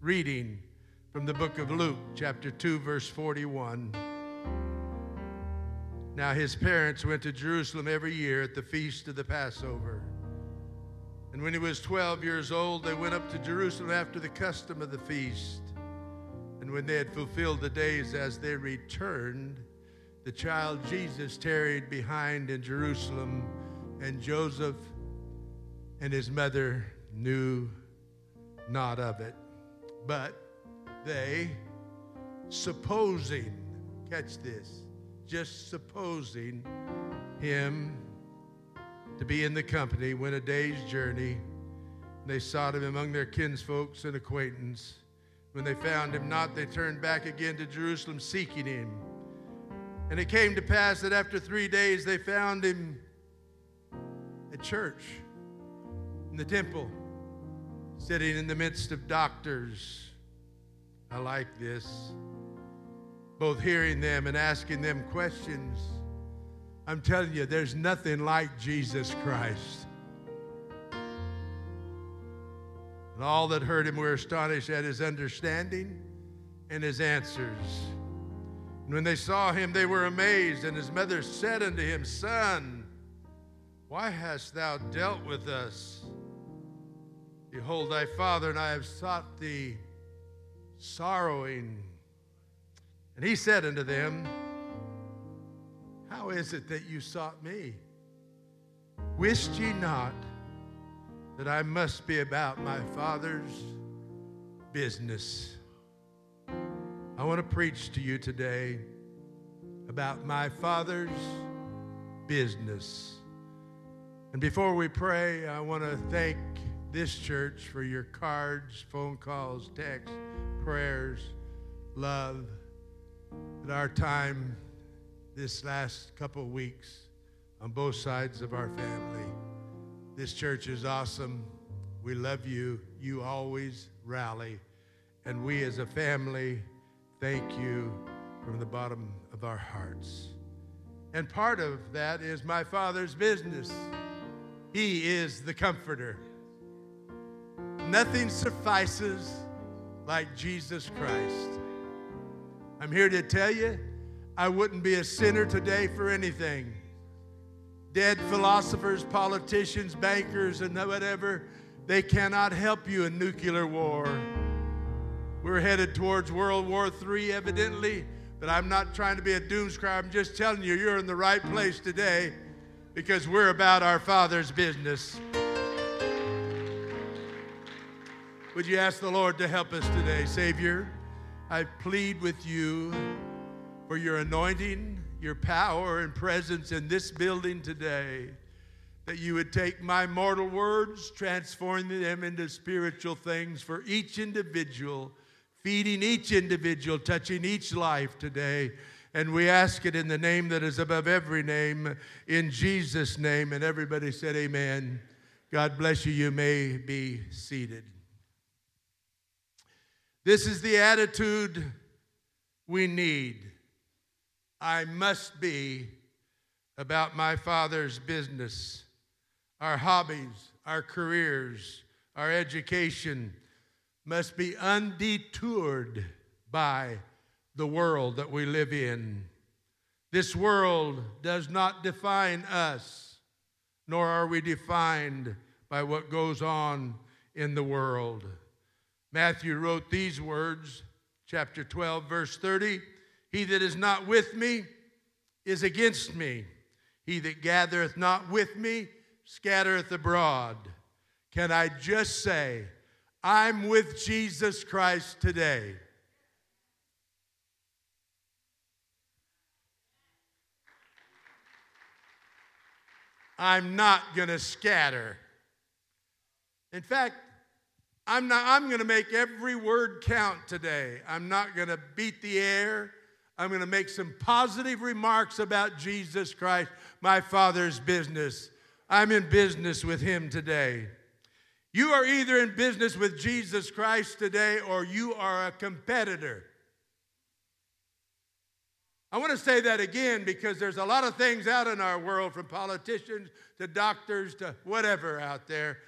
Reading from the book of Luke, chapter 2, verse 41. Now, his parents went to Jerusalem every year at the feast of the Passover. And when he was 12 years old, they went up to Jerusalem after the custom of the feast. And when they had fulfilled the days as they returned, the child Jesus tarried behind in Jerusalem, and Joseph and his mother knew not of it. But they, supposing, catch this, just supposing him to be in the company, went a day's journey. They sought him among their kinsfolks and acquaintance. When they found him not, they turned back again to Jerusalem seeking him. And it came to pass that after three days they found him at church in the temple, sitting in the midst of doctors. I like this. Both hearing them and asking them questions. I'm telling you, there's nothing like Jesus Christ. And all that heard him were astonished at his understanding and his answers. And when they saw him, they were amazed. And his mother said unto him, Son, why hast thou dealt with us? Behold, thy father and I have sought thee sorrowing. And he said unto them, How is it that you sought me? Wist ye not that I must be about my father's business? I want to preach to you today about my Father's business. And before we pray, I want to thank this church for your cards, phone calls, texts, prayers, love. At our time this last couple weeks on both sides of our family. This church is awesome. We love you. You always rally. And we as a family, thank you from the bottom of our hearts. And part of that is my Father's business. He is the comforter. Nothing suffices like Jesus Christ. I'm here to tell you, I wouldn't be a sinner today for anything. Dead philosophers, politicians, bankers, and whatever, they cannot help you in nuclear war. We're headed towards World War III, evidently, but I'm not trying to be a doomscry. I'm just telling you, you're in the right place today because we're about our Father's business. Would you ask the Lord to help us today, Savior? I plead with you for your anointing, your power, and presence in this building today that you would take my mortal words, transforming them into spiritual things for each individual feeding each individual, touching each life today. And we ask it in the name that is above every name, in Jesus' name. And everybody said, Amen. God bless you. You may be seated. This is the attitude we need. I must be about my Father's business, our hobbies, our careers, our education must be undetoured by the world that we live in. This world does not define us, nor are we defined by what goes on in the world. Matthew wrote these words, chapter 12, verse 30 He that is not with me is against me. He that gathereth not with me scattereth abroad. Can I just say, I'm with Jesus Christ today. I'm not going to scatter. In fact, I'm, not, I'm going to make every word count today. I'm not going to beat the air. I'm going to make some positive remarks about Jesus Christ, my Father's business. I'm in business with Him today. You are either in business with Jesus Christ today or you are a competitor. I want to say that again because there's a lot of things out in our world, from politicians to doctors to whatever out there.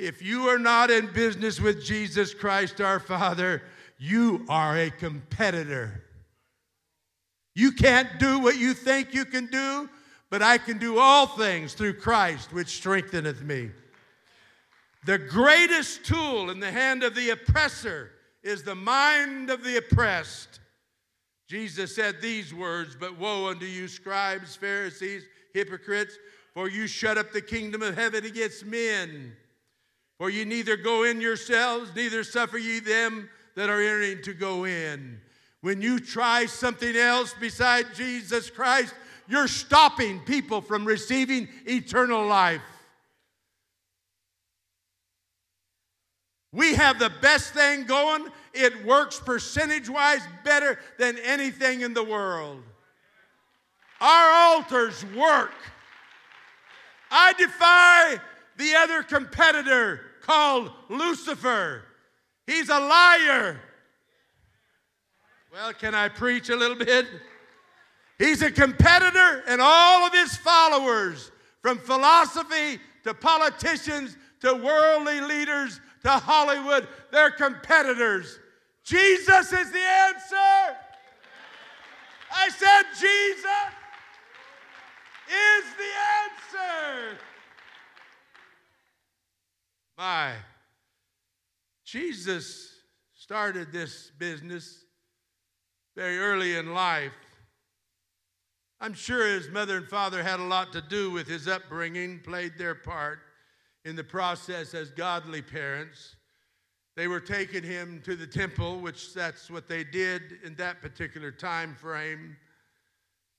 If you are not in business with Jesus Christ our Father, you are a competitor. You can't do what you think you can do, but I can do all things through Christ, which strengtheneth me. The greatest tool in the hand of the oppressor is the mind of the oppressed. Jesus said these words, But woe unto you, scribes, Pharisees, hypocrites, for you shut up the kingdom of heaven against men. For ye neither go in yourselves, neither suffer ye them that are entering to go in. When you try something else beside Jesus Christ, you're stopping people from receiving eternal life. We have the best thing going. It works percentage wise better than anything in the world. Our altars work. I defy the other competitor called Lucifer. He's a liar. Well, can I preach a little bit? He's a competitor, and all of his followers, from philosophy to politicians to worldly leaders to Hollywood, they're competitors. Jesus is the answer. I said, Jesus is the answer. My, Jesus started this business very early in life. I'm sure his mother and father had a lot to do with his upbringing, played their part in the process as godly parents. They were taking him to the temple, which that's what they did in that particular time frame.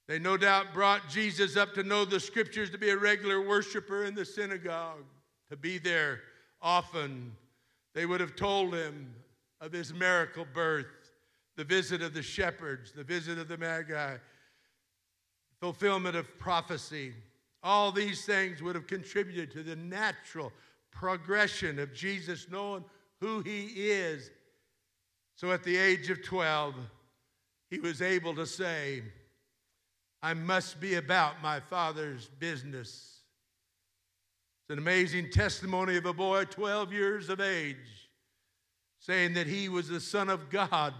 They no doubt brought Jesus up to know the scriptures, to be a regular worshiper in the synagogue, to be there often. They would have told him of his miracle birth, the visit of the shepherds, the visit of the Magi, fulfillment of prophecy. All these things would have contributed to the natural progression of Jesus knowing who he is. So at the age of 12, he was able to say, I must be about my father's business. An amazing testimony of a boy 12 years of age saying that he was the Son of God.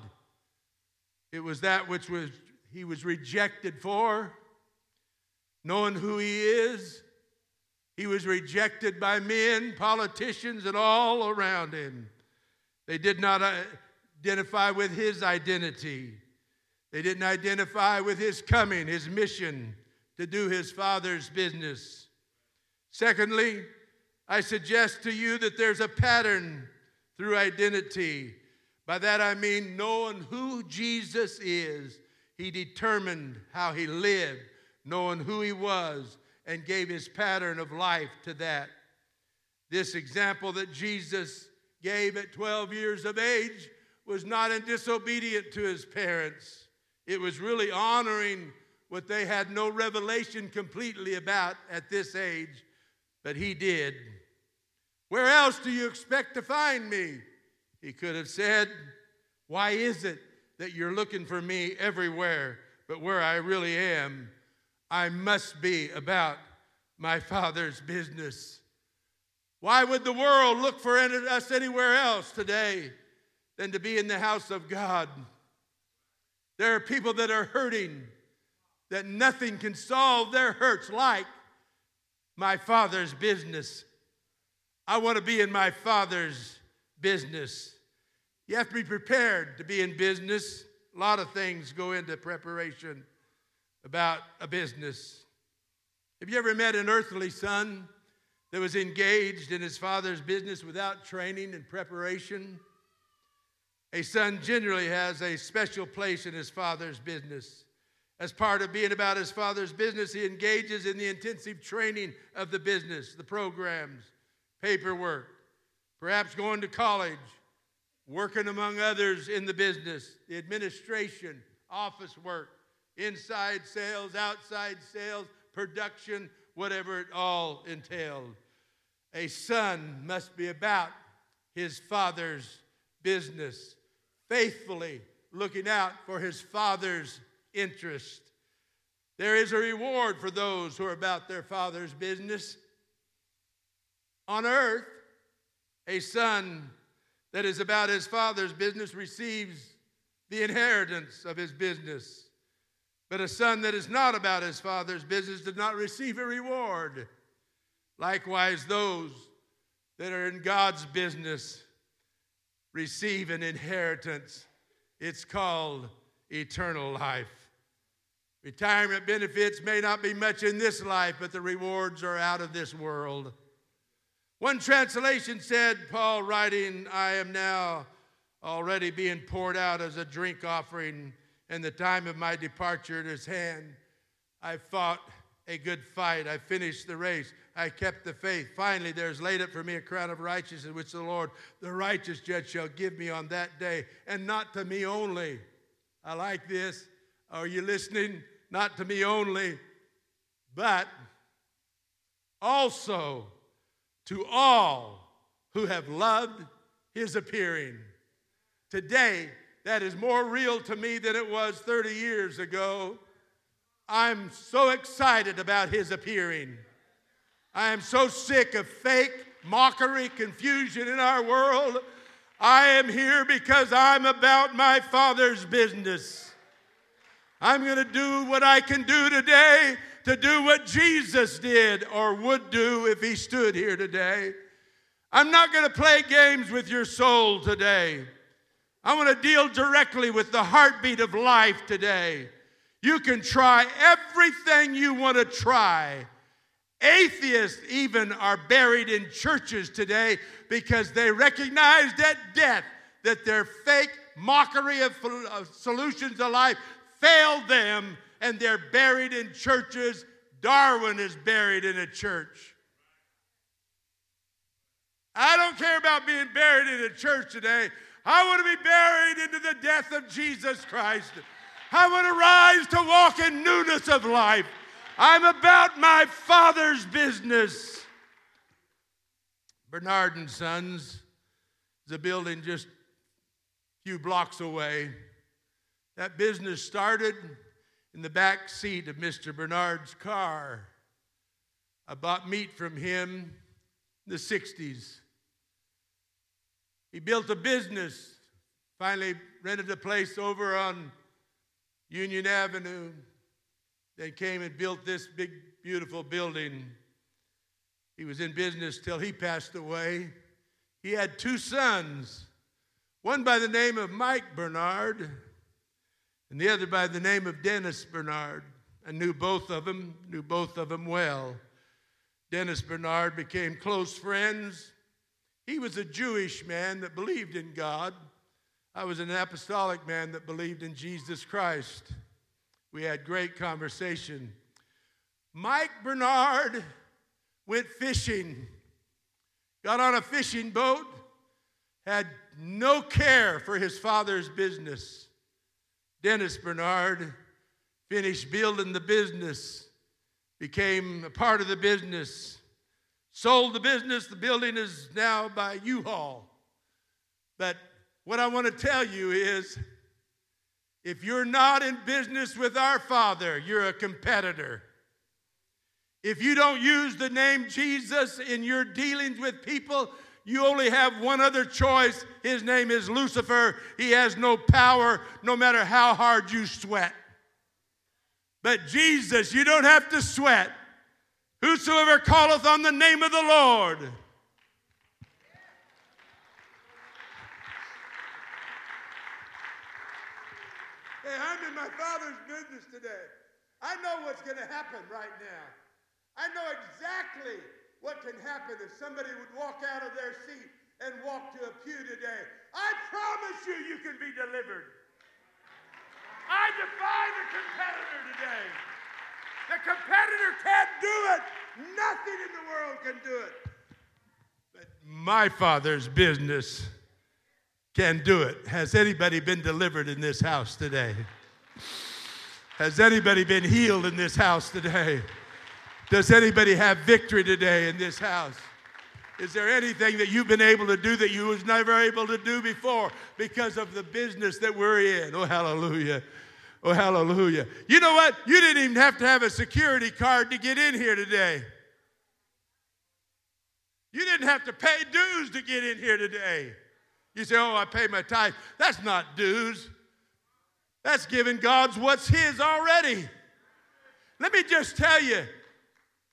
It was that which was, he was rejected for, knowing who he is. He was rejected by men, politicians, and all around him. They did not uh, identify with his identity. They didn't identify with his coming, his mission to do his father's business. Secondly, I suggest to you that there's a pattern through identity. By that I mean knowing who Jesus is, he determined how he lived, knowing who he was, and gave his pattern of life to that. This example that Jesus gave at 12 years of age was not in disobedience to his parents. It was really honoring what they had no revelation completely about at this age, but he did. Where else do you expect to find me? He could have said, Why is it that you're looking for me everywhere, but where I really am, I must be about my Father's business? Why would the world look for us anywhere else today than to be in the house of God? There are people that are hurting, that nothing can solve their hurts like my Father's business. I want to be in my Father's business. You have to be prepared to be in business. A lot of things go into preparation about a business. Have you ever met an earthly son that was engaged in his father's business without training and preparation? A son generally has a special place in his father's business. As part of being about his father's business, he engages in the intensive training of the business, the programs, paperwork, perhaps going to college, working among others in the business, the administration, office work, inside sales, outside sales, production, whatever it all entailed. A son must be about his father's business, faithfully looking out for his father's interest. There is a reward for those who are about their father's business on earth A son that is about his father's business receives the inheritance of his business. But a son that is not about his father's business does not receive a reward. Likewise, those that are in God's business receive an inheritance. It's called eternal life. Retirement benefits may not be much in this life, but the rewards are out of this world. One translation said, Paul writing, I am now already being poured out as a drink offering, and the time of my departure at his hand. I fought a good fight. I finished the race. I kept the faith. Finally, there's laid up for me a crown of righteousness, which the Lord, the righteous judge, shall give me on that day, and not to me only. I like this. Are you listening? Not to me only, but also to all who have loved his appearing. Today, that is more real to me than it was 30 years ago. I'm so excited about his appearing. I am so sick of fake mockery, confusion in our world. I am here because I'm about my Father's business. I'm going to do what I can do today to do what Jesus did or would do if he stood here today. I'm not going to play games with your soul today. I want to deal directly with the heartbeat of life today. You can try everything you want to try. Atheists even are buried in churches today because they recognized at death that their fake mockery of solutions to life failed them and they're buried in churches. Darwin is buried in a church. I don't care about being buried in a church today. I want to be buried into the death of Jesus Christ. I want to rise to walk in newness of life. I'm about my Father's business. Bernard and Sons is a building just a few blocks away. That business started in the back seat of Mr. Bernard's car. I bought meat from him in the 60s. He built a business, finally rented a place over on Union Avenue, then came and built this big, beautiful building. He was in business till he passed away. He had two sons, one by the name of Mike Bernard and the other by the name of Dennis Bernard. I knew both of them, knew both of them well. Dennis Bernard became close friends. He was a Jewish man that believed in God. I was an apostolic man that believed in Jesus Christ. We had great conversation. Mike Bernard went fishing, got on a fishing boat, had no care for his father's business. Dennis Bernard finished building the business, became a part of the business, sold the business. The building is now by U Haul. But what I want to tell you is if you're not in business with our Father, you're a competitor. If you don't use the name Jesus in your dealings with people, you only have one other choice. His name is Lucifer. He has no power no matter how hard you sweat. But Jesus, you don't have to sweat. Whosoever calleth on the name of the Lord. Hey, I'm in my Father's business today. I know what's going to happen right now. I know exactly what can happen if somebody would walk out of their seat and walk to a pew today. I promise you, you can be delivered. I defy the competitor today. The competitor can't do it. Nothing in the world can do it. But my Father's business can do it. Has anybody been delivered in this house today? Has anybody been healed in this house today? Does anybody have victory today in this house? Is there anything that you've been able to do that you was never able to do before because of the business that we're in? Oh, hallelujah. Oh, hallelujah. You know what? You didn't even have to have a security card to get in here today. You didn't have to pay dues to get in here today. You say, Oh, I pay my tithe. That's not dues. That's giving God's what's His already. Let me just tell you,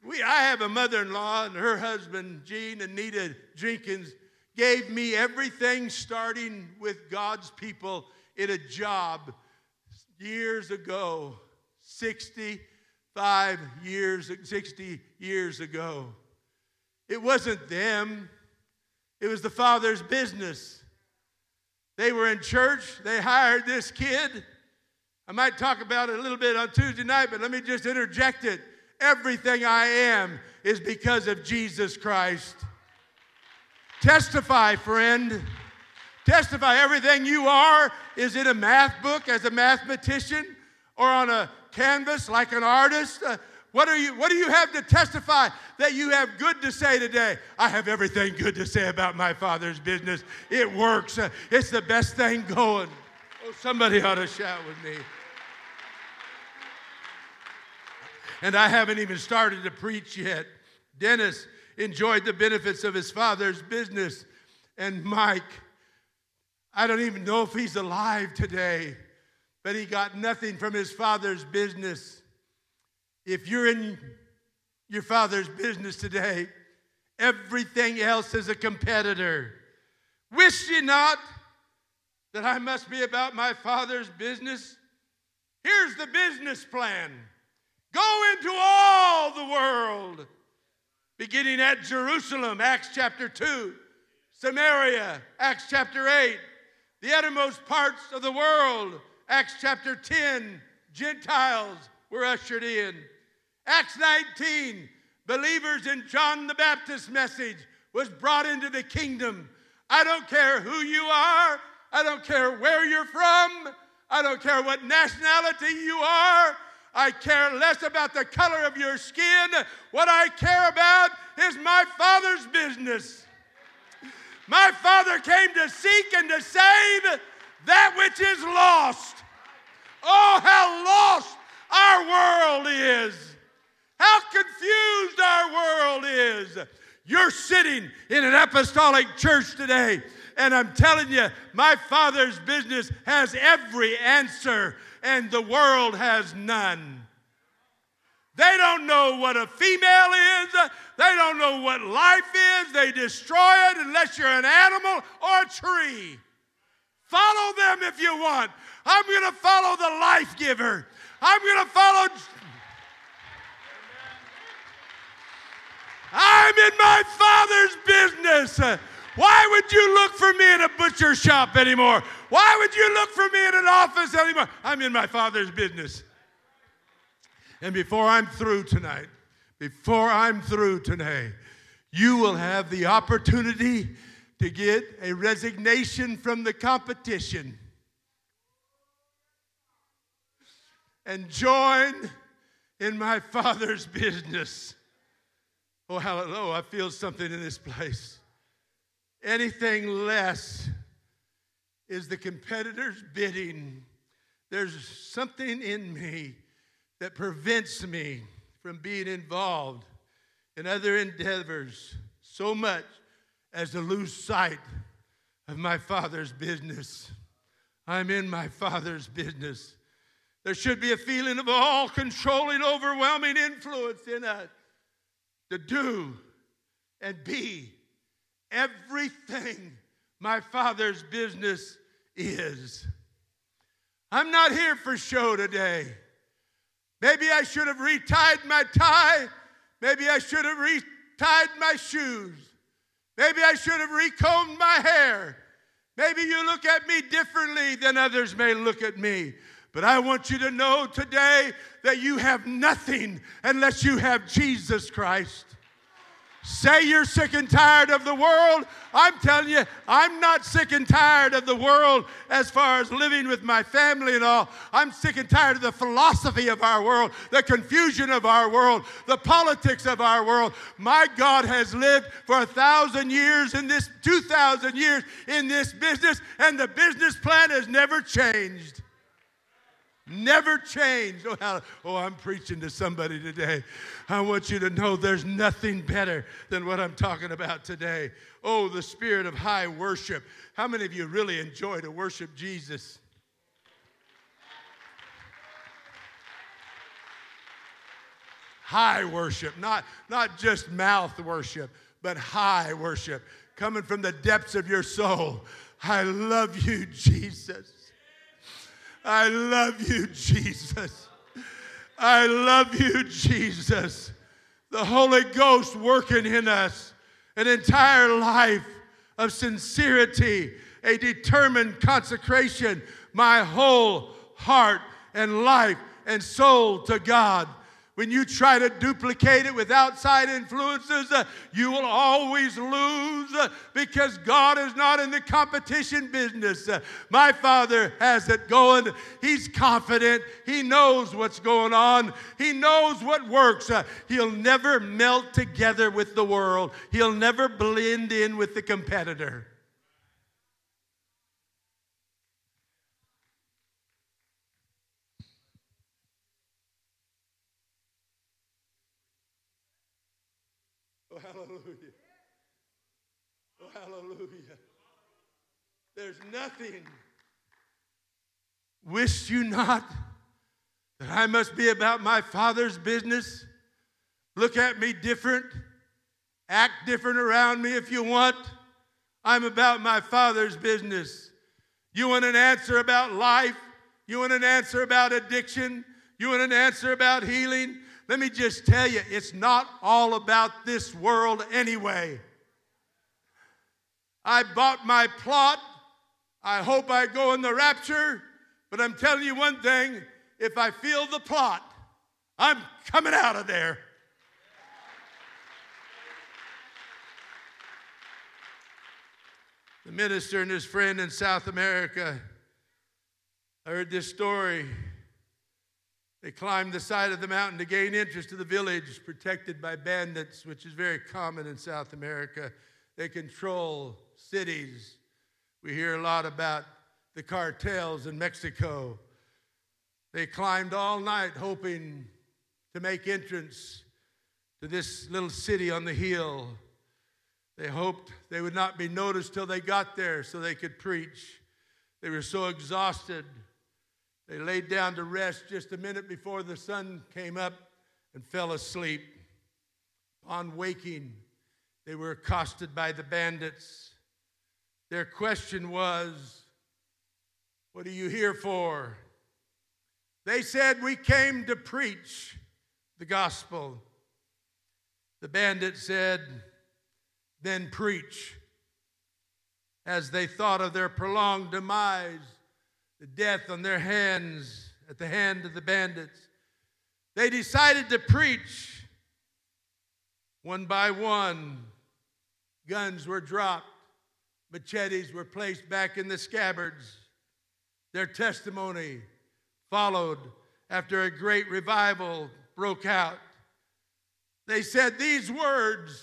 we, I have a mother in law, and her husband, Gene Anita Jenkins, gave me everything starting with God's people in a job years ago, 65 years, 60 years ago. It wasn't them, it was the Father's business. They were in church, they hired this kid. I might talk about it a little bit on Tuesday night, but let me just interject it. Everything I am is because of Jesus Christ. Testify, friend. Testify. Everything you are is in a math book as a mathematician or on a canvas like an artist. Uh, what, are you, what do you have to testify that you have good to say today? I have everything good to say about my father's business. It works, uh, it's the best thing going. Oh, somebody ought to shout with me. And I haven't even started to preach yet. Dennis enjoyed the benefits of his father's business. And Mike, I don't even know if he's alive today, but he got nothing from his father's business. If you're in your father's business today, everything else is a competitor. Wish ye not that I must be about my father's business? Here's the business plan go into all the world beginning at Jerusalem, Acts chapter 2, Samaria, Acts chapter 8, the uttermost parts of the world, Acts chapter 10, Gentiles were ushered in. Acts 19, believers in John the Baptist's message was brought into the kingdom. I don't care who you are, I don't care where you're from, I don't care what nationality you are. I care less about the color of your skin. What I care about is my Father's business. My Father came to seek and to save that which is lost. Oh, how lost our world is. How confused our world is. You're sitting in an apostolic church today, and I'm telling you, my Father's business has every answer and the world has none. They don't know what a female is. They don't know what life is. They destroy it unless you're an animal or a tree. Follow them if you want. I'm going to follow the life giver. I'm going to follow. I'm in my father's business. Why would you look for me in a butcher shop anymore? Why would you look for me in an office anymore? I'm in my father's business. And before I'm through tonight, before I'm through today, you will have the opportunity to get a resignation from the competition and join in my father's business. Oh, hallelujah. Oh, I feel something in this place. Anything less is the competitor's bidding. There's something in me that prevents me from being involved in other endeavors so much as to lose sight of my Father's business. I'm in my Father's business. There should be a feeling of all controlling, overwhelming influence in us to do and be everything my father's business is. I'm not here for show today. Maybe I should have retied my tie. Maybe I should have retied my shoes. Maybe I should have recombed my hair. Maybe you look at me differently than others may look at me. But I want you to know today that you have nothing unless you have Jesus Christ. Say you're sick and tired of the world. I'm telling you, I'm not sick and tired of the world as far as living with my family and all. I'm sick and tired of the philosophy of our world, the confusion of our world, the politics of our world. My God has lived for a thousand years in this, 2,000 years in this business, and the business plan has never changed. Never changed. Oh, oh, I'm preaching to somebody today. I want you to know there's nothing better than what I'm talking about today. Oh, the spirit of high worship. How many of you really enjoy to worship Jesus? High worship, not, not just mouth worship, but high worship coming from the depths of your soul. I love you, Jesus. I love you, Jesus. I love you, Jesus. The Holy Ghost working in us an entire life of sincerity, a determined consecration, my whole heart and life and soul to God. When you try to duplicate it with outside influences, uh, you will always lose uh, because God is not in the competition business. Uh, my Father has it going. He's confident. He knows what's going on. He knows what works. Uh, he'll never melt together with the world, he'll never blend in with the competitor. There's nothing. Wish you not that I must be about my Father's business? Look at me different. Act different around me if you want. I'm about my Father's business. You want an answer about life? You want an answer about addiction? You want an answer about healing? Let me just tell you, it's not all about this world anyway. I bought my plot. I hope I go in the rapture. But I'm telling you one thing if I feel the plot, I'm coming out of there. The minister and his friend in South America I heard this story. They climbed the side of the mountain to gain entrance to the village protected by bandits, which is very common in South America. They control cities. We hear a lot about the cartels in Mexico. They climbed all night hoping to make entrance to this little city on the hill. They hoped they would not be noticed till they got there so they could preach. They were so exhausted they laid down to rest just a minute before the sun came up and fell asleep. On waking, they were accosted by the bandits. Their question was, What are you here for? They said, We came to preach the gospel. The bandit said, Then preach. As they thought of their prolonged demise, the death on their hands at the hand of the bandits. They decided to preach one by one. Guns were dropped, machetes were placed back in the scabbards. Their testimony followed after a great revival broke out. They said these words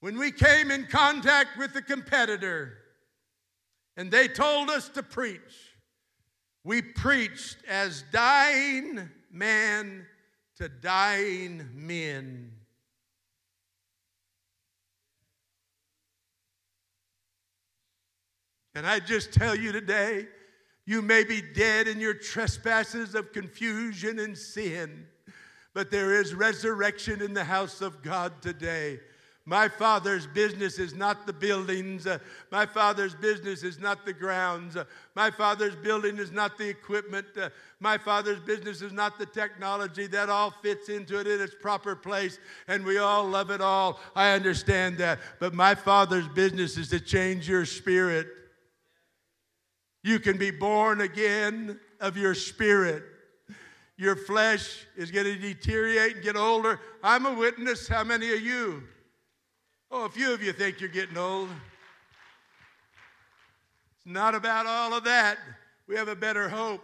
when we came in contact with the competitor and they told us to preach. We preached as dying man to dying men. And I just tell you today, you may be dead in your trespasses of confusion and sin, but there is resurrection in the house of God today. My father's business is not the buildings. My father's business is not the grounds. My father's building is not the equipment. My father's business is not the technology. That all fits into it in its proper place, and we all love it all. I understand that. But my father's business is to change your spirit. You can be born again of your spirit. Your flesh is going to deteriorate and get older. I'm a witness. How many of you? Oh, a few of you think you're getting old. It's not about all of that. We have a better hope.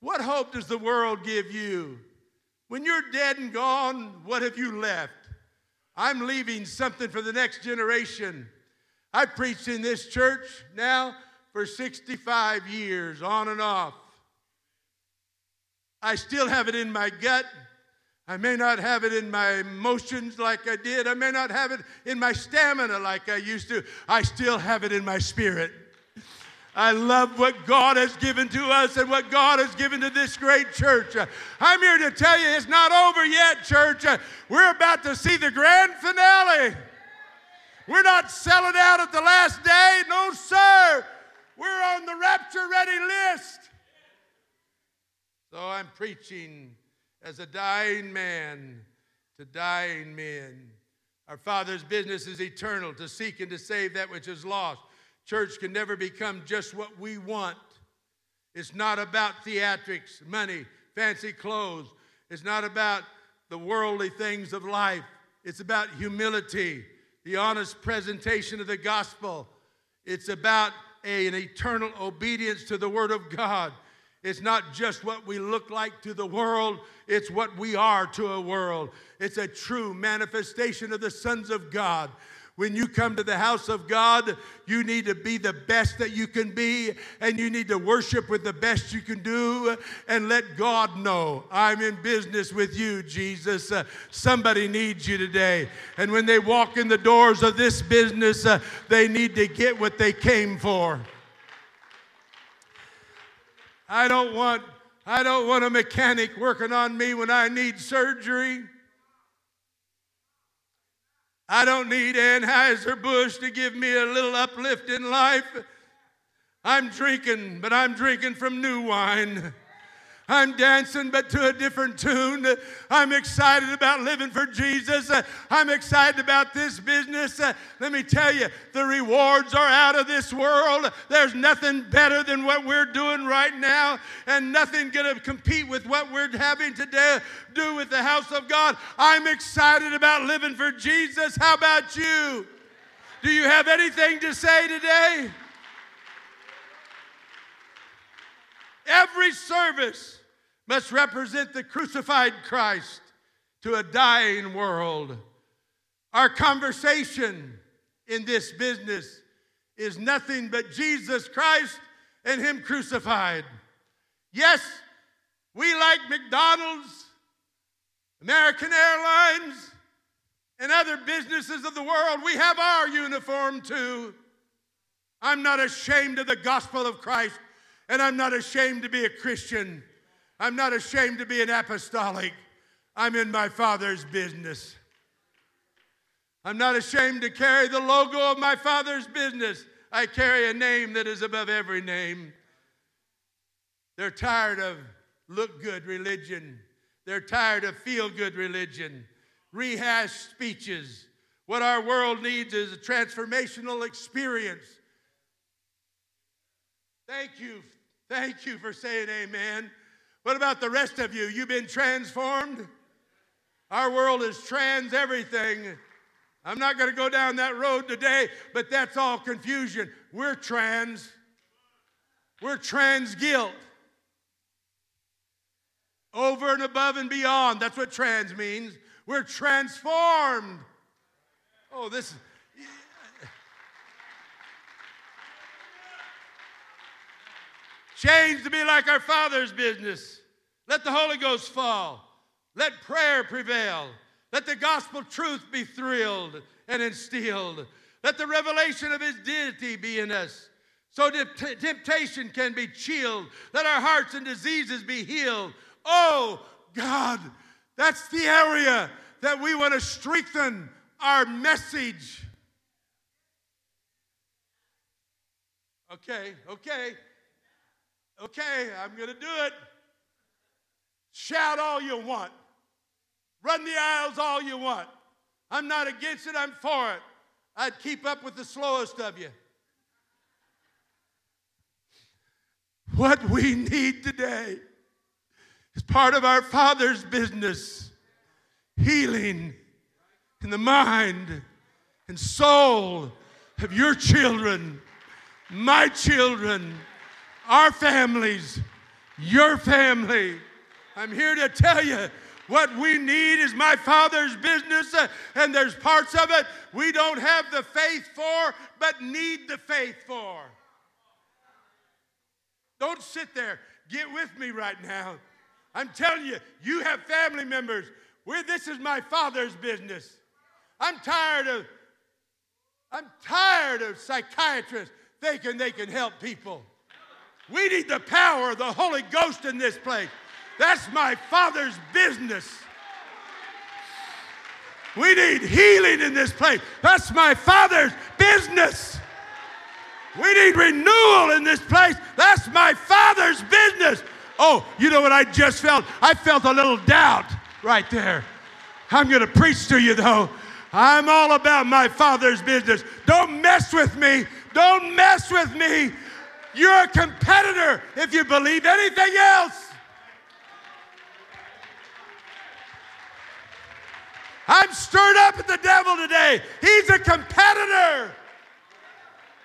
What hope does the world give you? When you're dead and gone, what have you left? I'm leaving something for the next generation. I preached in this church now for 65 years, on and off. I still have it in my gut. I may not have it in my emotions like I did. I may not have it in my stamina like I used to. I still have it in my spirit. I love what God has given to us and what God has given to this great church. I'm here to tell you it's not over yet, church. We're about to see the grand finale. We're not selling out at the last day. No, sir. We're on the rapture ready list. So I'm preaching as a dying man to dying men. Our Father's business is eternal to seek and to save that which is lost. Church can never become just what we want. It's not about theatrics, money, fancy clothes. It's not about the worldly things of life. It's about humility, the honest presentation of the gospel. It's about a, an eternal obedience to the Word of God. It's not just what we look like to the world, it's what we are to a world. It's a true manifestation of the sons of God. When you come to the house of God, you need to be the best that you can be, and you need to worship with the best you can do, and let God know I'm in business with you, Jesus. Uh, somebody needs you today. And when they walk in the doors of this business, uh, they need to get what they came for. I don't want I don't want a mechanic working on me when I need surgery. I don't need Anheuser-Busch to give me a little uplift in life. I'm drinking, but I'm drinking from new wine. I'm dancing, but to a different tune. I'm excited about living for Jesus. I'm excited about this business. Let me tell you, the rewards are out of this world. There's nothing better than what we're doing right now, and nothing going to compete with what we're having to do with the house of God. I'm excited about living for Jesus. How about you? Do you have anything to say today? Every service must represent the crucified Christ to a dying world. Our conversation in this business is nothing but Jesus Christ and Him crucified. Yes, we like McDonald's, American Airlines, and other businesses of the world. We have our uniform too. I'm not ashamed of the gospel of Christ, and I'm not ashamed to be a Christian. I'm not ashamed to be an apostolic. I'm in my Father's business. I'm not ashamed to carry the logo of my Father's business. I carry a name that is above every name. They're tired of look good religion. They're tired of feel good religion, rehashed speeches. What our world needs is a transformational experience. Thank you. Thank you for saying amen. What about the rest of you? You've been transformed? Our world is trans everything. I'm not going to go down that road today, but that's all confusion. We're trans. We're trans guilt. Over and above and beyond. That's what trans means. We're transformed. Oh, this Change to be like our Father's business. Let the Holy Ghost fall. Let prayer prevail. Let the gospel truth be thrilled and instilled. Let the revelation of His deity be in us. So that temptation can be chilled. Let our hearts and diseases be healed. Oh, God, that's the area that we want to strengthen our message. Okay, okay. Okay, I'm going to do it. Shout all you want. Run the aisles all you want. I'm not against it, I'm for it. I'd keep up with the slowest of you. What we need today is part of our Father's business healing in the mind and soul of your children, my children our families, your family. I'm here to tell you what we need is my Father's business, uh, and there's parts of it we don't have the faith for, but need the faith for. Don't sit there. Get with me right now. I'm telling you, you have family members where this is my father's business. I'm tired of I'm tired of psychiatrists thinking they can help people. We need the power of the Holy Ghost in this place. That's my father's business. We need healing in this place. That's my father's business. We need renewal in this place. That's my father's business. Oh, you know what I just felt? I felt a little doubt right there. I'm going to preach to you though. I'm all about my father's business. Don't mess with me. Don't mess with me. You're a competitor if you believe anything else. I'm stirred up at the devil today. He's a competitor.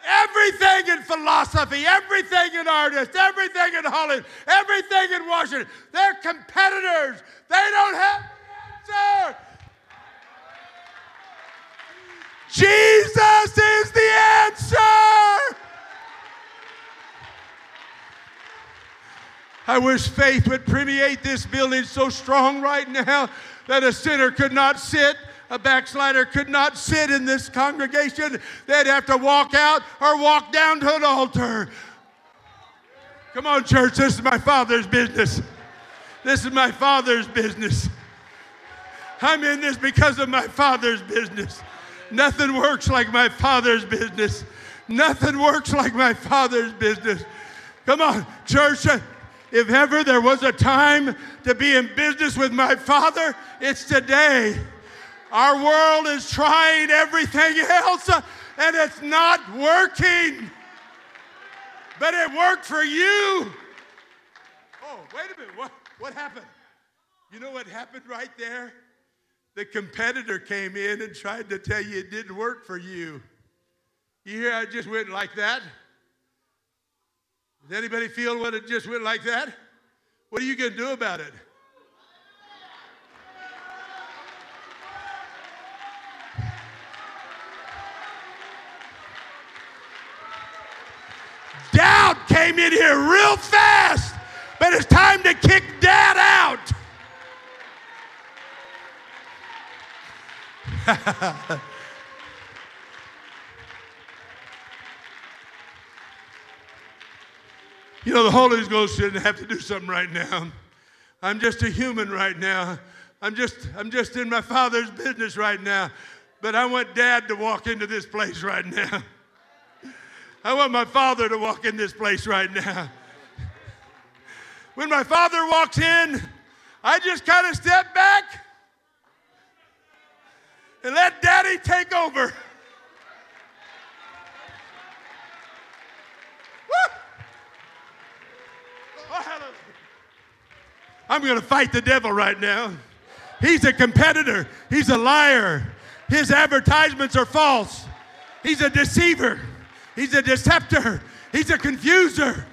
Everything in philosophy, everything in artists, everything in Hollywood, everything in Washington, they're competitors. They don't have the answer. Jesus is the answer. I wish faith would permeate this building so strong right now that a sinner could not sit a backslider could not sit in this congregation. They'd have to walk out or walk down to an altar. Come on, church, this is my father's business. This is my father's business. I'm in this because of my father's business. Nothing works like my father's business. Nothing works like my father's business. Come on, church. If ever there was a time to be in business with my father, it's today. Our world is trying everything else and it's not working. But it worked for you. Oh, wait a minute. What, what happened? You know what happened right there? The competitor came in and tried to tell you it didn't work for you. You hear I just went like that? Does anybody feel what it just went like that? What are you going to do about it? Doubt came in here real fast, but it's time to kick dad out. you know, the Holy Ghost shouldn't have to do something right now. I'm just a human right now. I'm just, I'm just in my father's business right now. But I want dad to walk into this place right now. I want my father to walk in this place right now. When my father walks in, I just kind of step back and let daddy take over. Oh, I'm going to fight the devil right now. He's a competitor, he's a liar. His advertisements are false, he's a deceiver. He's a deceptor. He's a confuser.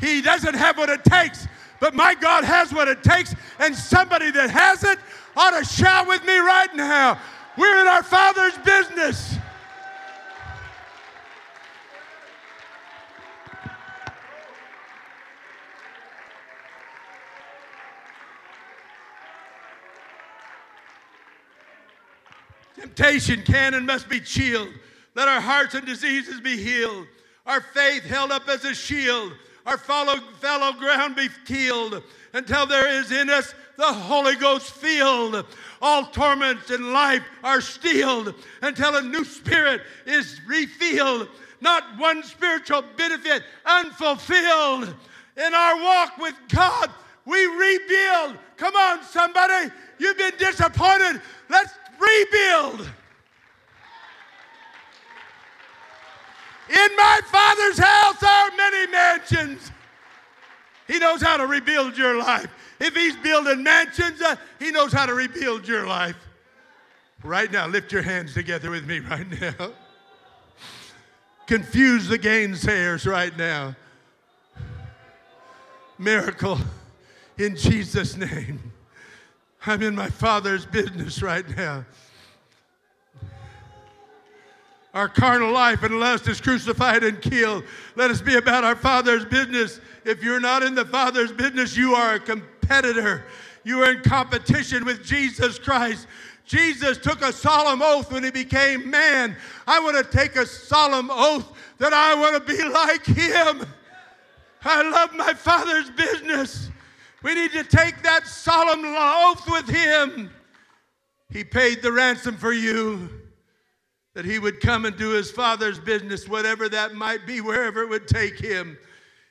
He doesn't have what it takes, but my God has what it takes. And somebody that has it ought to shout with me right now. We're in our Father's business. Temptation can and must be chilled. Let our hearts and diseases be healed. Our faith held up as a shield. Our fellow, fellow ground be killed until there is in us the Holy Ghost filled. All torments in life are stilled until a new spirit is refilled. Not one spiritual benefit unfulfilled. In our walk with God, we rebuild. Come on, somebody. You've been disappointed. Let's rebuild. In my Father's house are many mansions. He knows how to rebuild your life. If He's building mansions, uh, He knows how to rebuild your life. Right now, lift your hands together with me right now. Confuse the gainsayers right now. Miracle in Jesus' name. I'm in my Father's business right now. Our carnal life and lust is crucified and killed. Let us be about our Father's business. If you're not in the Father's business, you are a competitor. You are in competition with Jesus Christ. Jesus took a solemn oath when he became man. I want to take a solemn oath that I want to be like him. I love my Father's business. We need to take that solemn oath with him. He paid the ransom for you that he would come and do his Father's business, whatever that might be, wherever it would take him.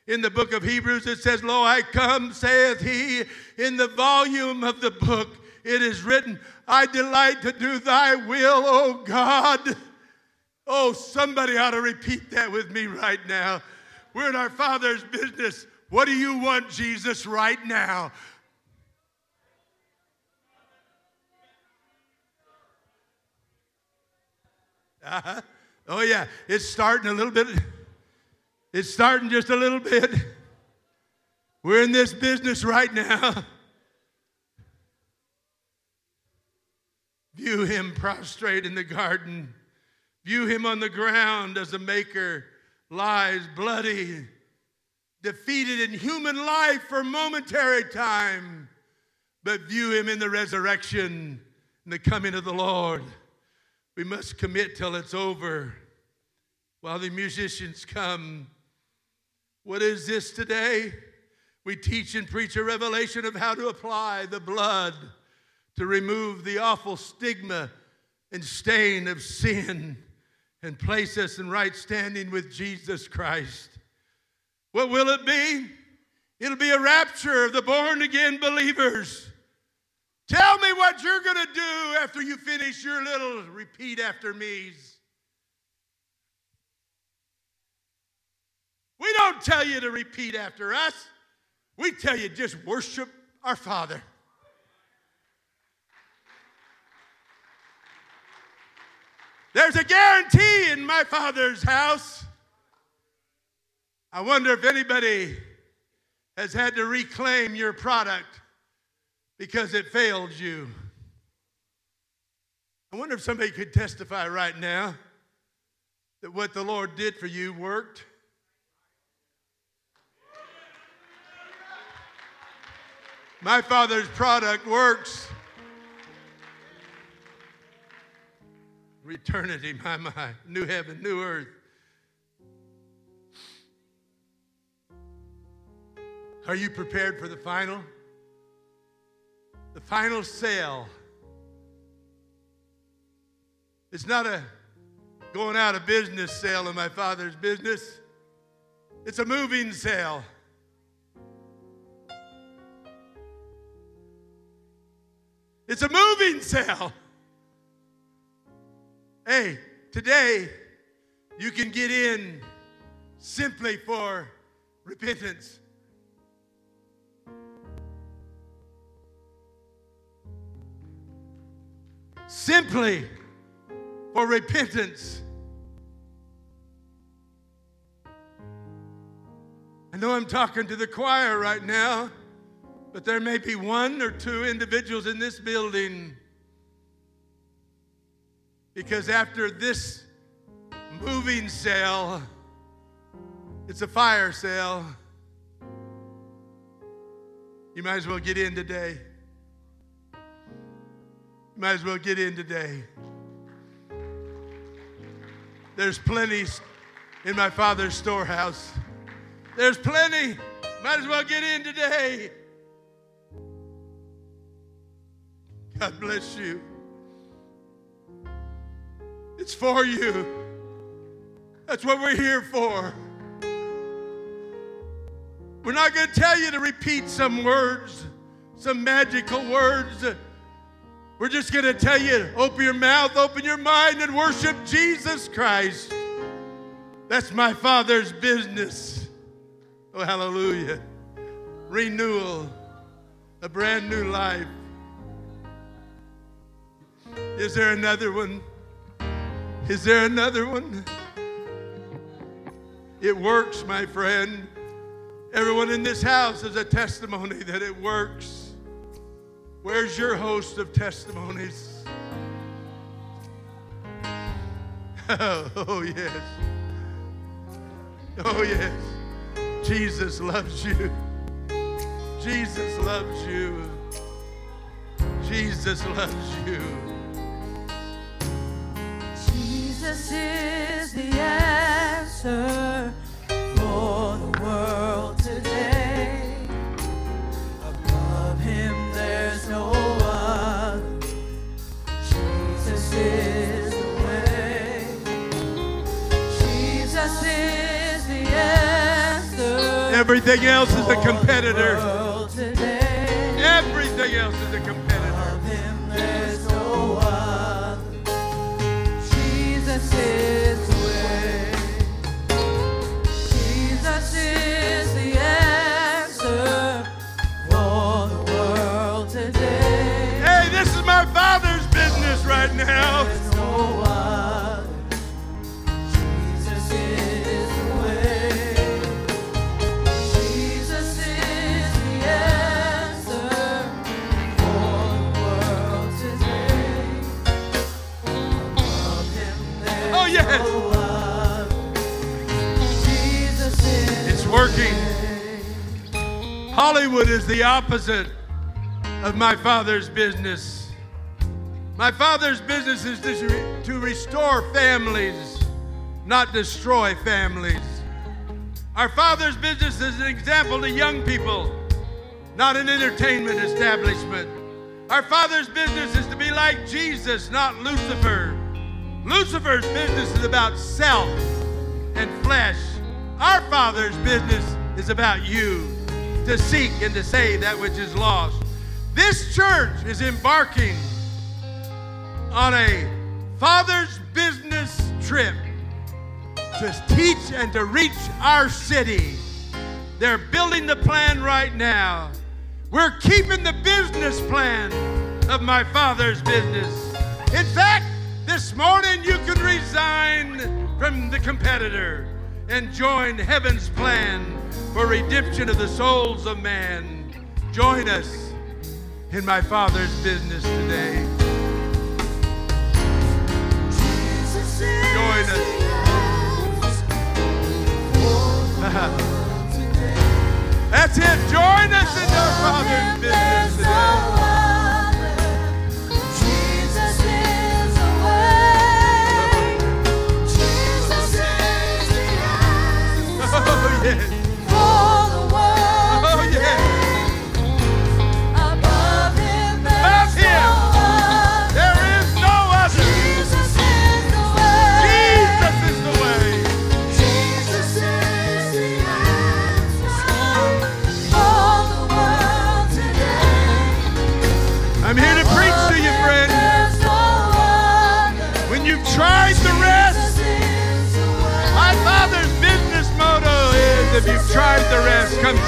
In the book of Hebrews, it says, Lo, I come, saith he. In the volume of the book, it is written, I delight to do thy will, O God. Oh, somebody ought to repeat that with me right now. We're in our Father's business. What do you want, Jesus, right now? Uh-huh. Oh, yeah, it's starting a little bit. It's starting just a little bit. We're in this business right now. View him prostrate in the garden. View him on the ground as a maker lies bloody, defeated in human life for momentary time. But view him in the resurrection and the coming of the Lord. We must commit till it's over. While the musicians come, what is this today? We teach and preach a revelation of how to apply the blood to remove the awful stigma and stain of sin and place us in right standing with Jesus Christ. What will it be? It'll be a rapture of the born again believers. Tell me what you're going to do after you finish your little repeat after me's. We don't tell you to repeat after us. We tell you just worship our Father. There's a guarantee in my Father's house. I wonder if anybody has had to reclaim your product because it failed you. I wonder if somebody could testify right now that what the Lord did for you worked. My Father's product works. Eternity, my, my, new heaven, new earth. Are you prepared for the final? The final sale. It's not a going out of business sale in my father's business, it's a moving sale. It's a moving sale. Hey, today you can get in simply for repentance. Simply for repentance. I know I'm talking to the choir right now, but there may be one or two individuals in this building because after this moving sale, it's a fire sale. You might as well get in today. Might as well get in today. There's plenty in my father's storehouse. There's plenty. Might as well get in today. God bless you. It's for you. That's what we're here for. We're not going to tell you to repeat some words, some magical words. We're just going to tell you open your mouth, open your mind, and worship Jesus Christ. That's my Father's business. Oh, hallelujah. Renewal, a brand new life. Is there another one? Is there another one? It works, my friend. Everyone in this house is a testimony that it works. Where's your host of testimonies? oh, yes. Oh, yes. Jesus loves you. Jesus loves you. Jesus loves you. Jesus is the answer for the world Everything else is a competitor. Everything else is a competitor. Jesus is Hollywood is the opposite of my father's business. My father's business is to, re- to restore families, not destroy families. Our father's business is an example to young people, not an entertainment establishment. Our father's business is to be like Jesus, not Lucifer. Lucifer's business is about self and flesh. Our Father's business is about you to seek and to save that which is lost. This church is embarking on a Father's business trip to teach and to reach our city. They're building the plan right now. We're keeping the business plan of my Father's business. In fact, this morning you can resign from the competitor and join heaven's plan for redemption of the souls of man. Join us in my Father's business today. Join us. That's it. Join us in our Father's business today. Tried the rest, come.